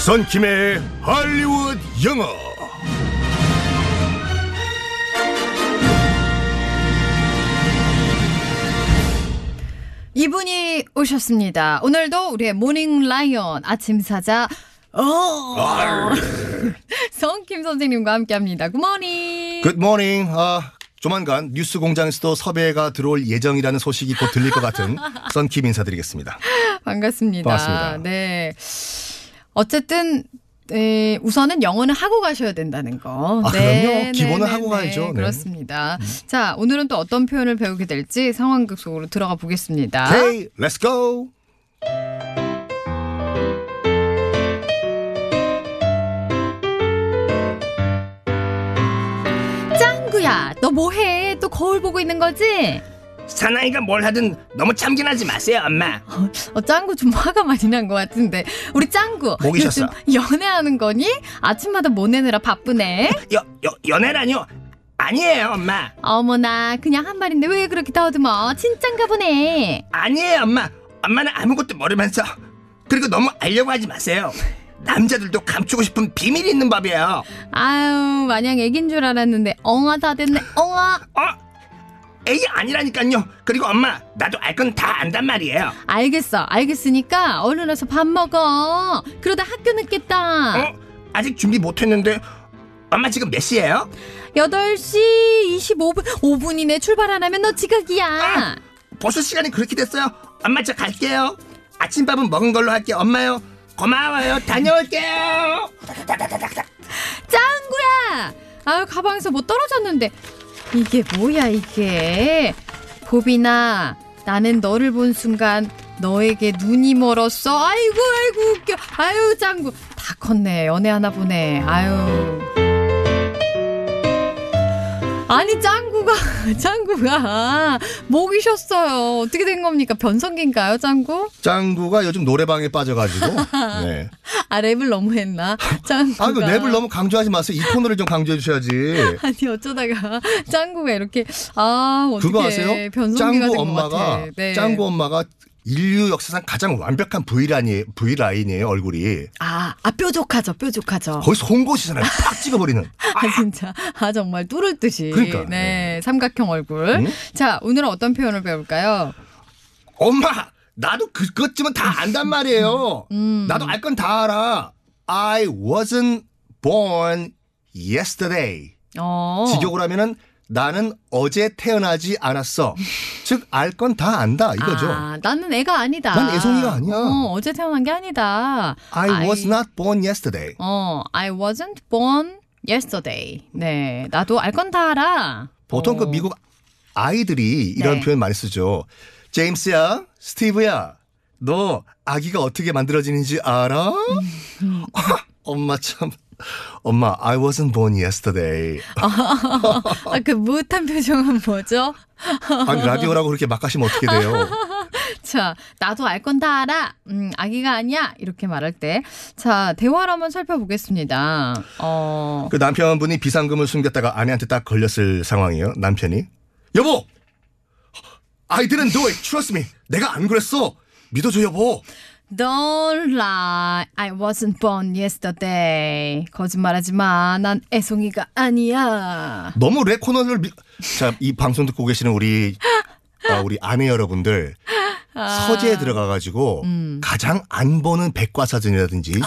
썬킴의 할리우드 영어. 이분이 오셨습니다. 오늘도 우리의 morning lion 아침 사자 어 썬킴 선생님과 함께합니다. Good morning. Good morning. 아, 조만간 뉴스 공장에서도 섭외가 들어올 예정이라는 소식이 곧 들릴 것 같은 썬킴 인사드리겠습니다. 반갑습니다. 반갑습니다. 네. 어쨌든 네, 우선은 영어는 하고 가셔야 된다는 거. 아, 그럼요. 기본은 하고 가야죠. 네. 그렇습니다. 자, 오늘은 또 어떤 표현을 배우게 될지 상황극 속으로 들어가 보겠습니다. Okay, let's go. 짱구야, 너 뭐해? 또 거울 보고 있는 거지? 사나이가 뭘 하든 너무 참견하지 마세요, 엄마. 어, 짱구 좀 화가 많이 난 것 같은데. 우리 짱구. 목이 요즘 쉬었어. 연애하는 거니? 아침마다 뭐 내느라 바쁘네. 여, 여, 연애라뇨? 아니에요, 엄마. 어머나, 그냥 한 말인데 왜 그렇게 더듬어? 진짠가 보네. 아니에요, 엄마. 엄마는 아무것도 모르면서. 그리고 너무 알려고 하지 마세요. 남자들도 감추고 싶은 비밀이 있는 법이에요. 아유, 마냥 애긴 줄 알았는데 엉아 다 됐네. 엉아. 어? 애기 아니라니까요. 그리고 엄마, 나도 알 건 다 안단 말이에요. 알겠어. 알겠으니까 얼른 와서 밥 먹어. 그러다 학교 늦겠다. 어? 아직 준비 못했는데. 엄마 지금 몇 시예요? 8시 25분. 5분이네. 출발 안 하면 너 지각이야. 아! 벌써 시간이 그렇게 됐어요. 엄마 저 갈게요. 아침밥은 먹은 걸로 할게요. 엄마요. 고마워요. 다녀올게요. 짱구야! 아유, 가방에서 뭐 떨어졌는데. 이게 뭐야, 이게. 보빈아, 나는 너를 본 순간 너에게 눈이 멀었어. 아이고, 아이고, 웃겨. 아유, 짱구. 다 컸네. 연애하나 보네. 아유. 아니, 짱 구가, 짱구가, 목이 쉬었어요. 어떻게 된 겁니까? 변성기인가요, 짱구? 짱구가 요즘 노래방에 빠져가지고. 네. 아, 랩을 너무 했나? 짱구가. 아, 그 랩을 너무 강조하지 마세요. 이 코너를 좀 강조해 주셔야지. 아니 어쩌다가 짱구가 이렇게 아 어떻게 그거 아세요? 변성기가 짱구 엄마가. 네. 짱구 엄마가 인류 역사상 가장 완벽한 V 라인이 V 라인이에요 얼굴이. 아, 아 뾰족하죠 뾰족하죠. 거의 송곳이잖아요. 팍 찍어버리는. 아 진짜 아 정말 뚫을 듯이 그러니까, 네 네. 삼각형 얼굴. 응? 자 오늘은 어떤 표현을 배울까요? 엄마, 나도 그것쯤은 다 안단 말이에요. 음. 나도 알 건 다 알아. I wasn't born yesterday. 어. 직역으로 하면은 나는 어제 태어나지 않았어. 즉, 알 건 다 안다. 이거죠. 아, 나는 애가 아니다. 난 애송이가 아니야. 어, 어제 태어난 게 아니다. I was not born yesterday. 어, I wasn't born yesterday. 네, 나도 알 건 다 알아. 보통 그 어. 미국 아이들이 이런 네. 표현 많이 쓰죠. 제임스야, 스티브야, 너 아기가 어떻게 만들어지는지 알아? 음. 엄마 참. 엄마, I wasn't born yesterday. 아, 그 무릇한 표정은 뭐죠? 아니, 라디오라고 그렇게 막 하시면 어떻게 돼요? 자, 나도 알 건 다 알아. 음, 아기가 아니야. 이렇게 말할 때. 자, 대화를 한번 살펴보겠습니다. 어, 그 남편분이 비상금을 숨겼다가 아내한테 딱 걸렸을 상황이에요. 남편이. 여보! I didn't do it. Trust me. 내가 안 그랬어. 믿어줘, 여보. Don't lie. I wasn't born yesterday. 거짓말하지 마. 난 애송이가 아니야. 너무 랩 코너를 미... 자, 이 방송 듣고 계시는 우리 어, 우리 아내 여러분들 서재에 들어가 가지고 가장 안 보는 백과사전이라든지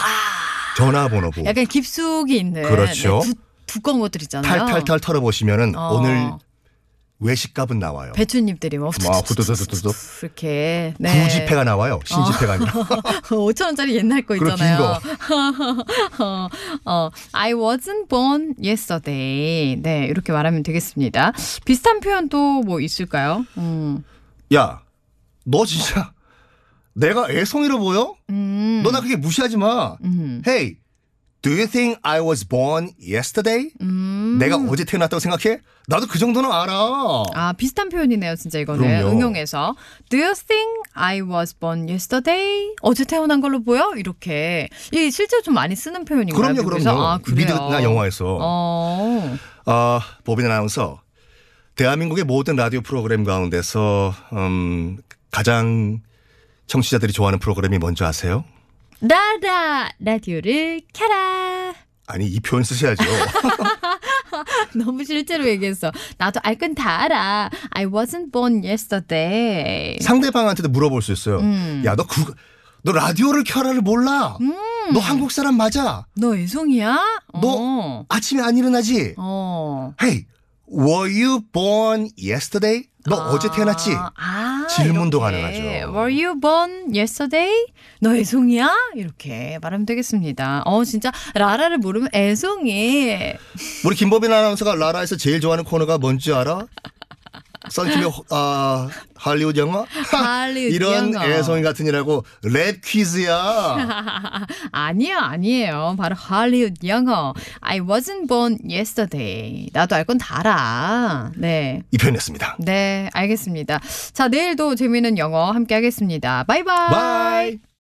전화번호 보고 약간 깊숙이 있는. 그렇죠. 네, 두, 두꺼운 것들 있잖아요. 탈탈탈 털어 보시면은 어. 오늘 외식값은 나와요. 배추잎들이 뭐 와, 후두두두두두. 이렇게 네. 구지패가 나와요. 신지패가 아니라. 5천 원짜리 옛날 거 그런 긴 있잖아요. 어, 어, I wasn't born yesterday. 네, 이렇게 말하면 되겠습니다. 비슷한 표현 또 뭐 있을까요? 음. 야, 너 진짜 내가 애송이로 보여? 음. 너 나 그게 무시하지 마. 음. Hey, do you think I was born yesterday? 음. 내가 어제 태어났다고 생각해? 나도 그 정도는 알아. 아, 비슷한 표현이네요, 진짜 이거는. 그럼요. 응용해서. Do you think I was born yesterday? 어제 태어난 걸로 보여? 이렇게. 이 실제로 좀 많이 쓰는 표현인가요? 그럼요? 그럼요. 아. 미드나 영화에서. 어. 아, 보빈 아나운서. 대한민국의 모든 라디오 프로그램 가운데서 음, 가장 청취자들이 좋아하는 프로그램이 뭔지 아세요? 라라 라디오를 켜라. 아니 이 표현 쓰셔야죠. 너무 실제로 얘기했어. 나도 알건 다 알아. I wasn't born yesterday. 상대방한테도 물어볼 수 있어요. 음. 야너 그 너 라디오를 켜라를 몰라. 너 한국 사람 맞아. 너 애송이야? 너 어. 아침에 안 일어나지? 어. Hey, were you born yesterday? 너 아, 어제 태어났지? 아, 질문도 이렇게. 가능하죠. Were you born yesterday? 너 애송이야? 이렇게 말하면 되겠습니다. 어, 진짜 라라를 모르면 애송이. 우리 김법인 아나운서가 라라에서 제일 좋아하는 코너가 뭔지 알아? 썬킴의 아, 할리우드 영어? 할리우드 이런 영어. 애송이 같으니라고 랩 퀴즈야. 아니요, 아니에요. 바로 할리우드 영어. I wasn't born yesterday. 나도 알 건 다 알아. 네. 이 표현이었습니다. 네, 알겠습니다. 자, 내일도 재미있는 영어 함께 하겠습니다. Bye bye. Bye.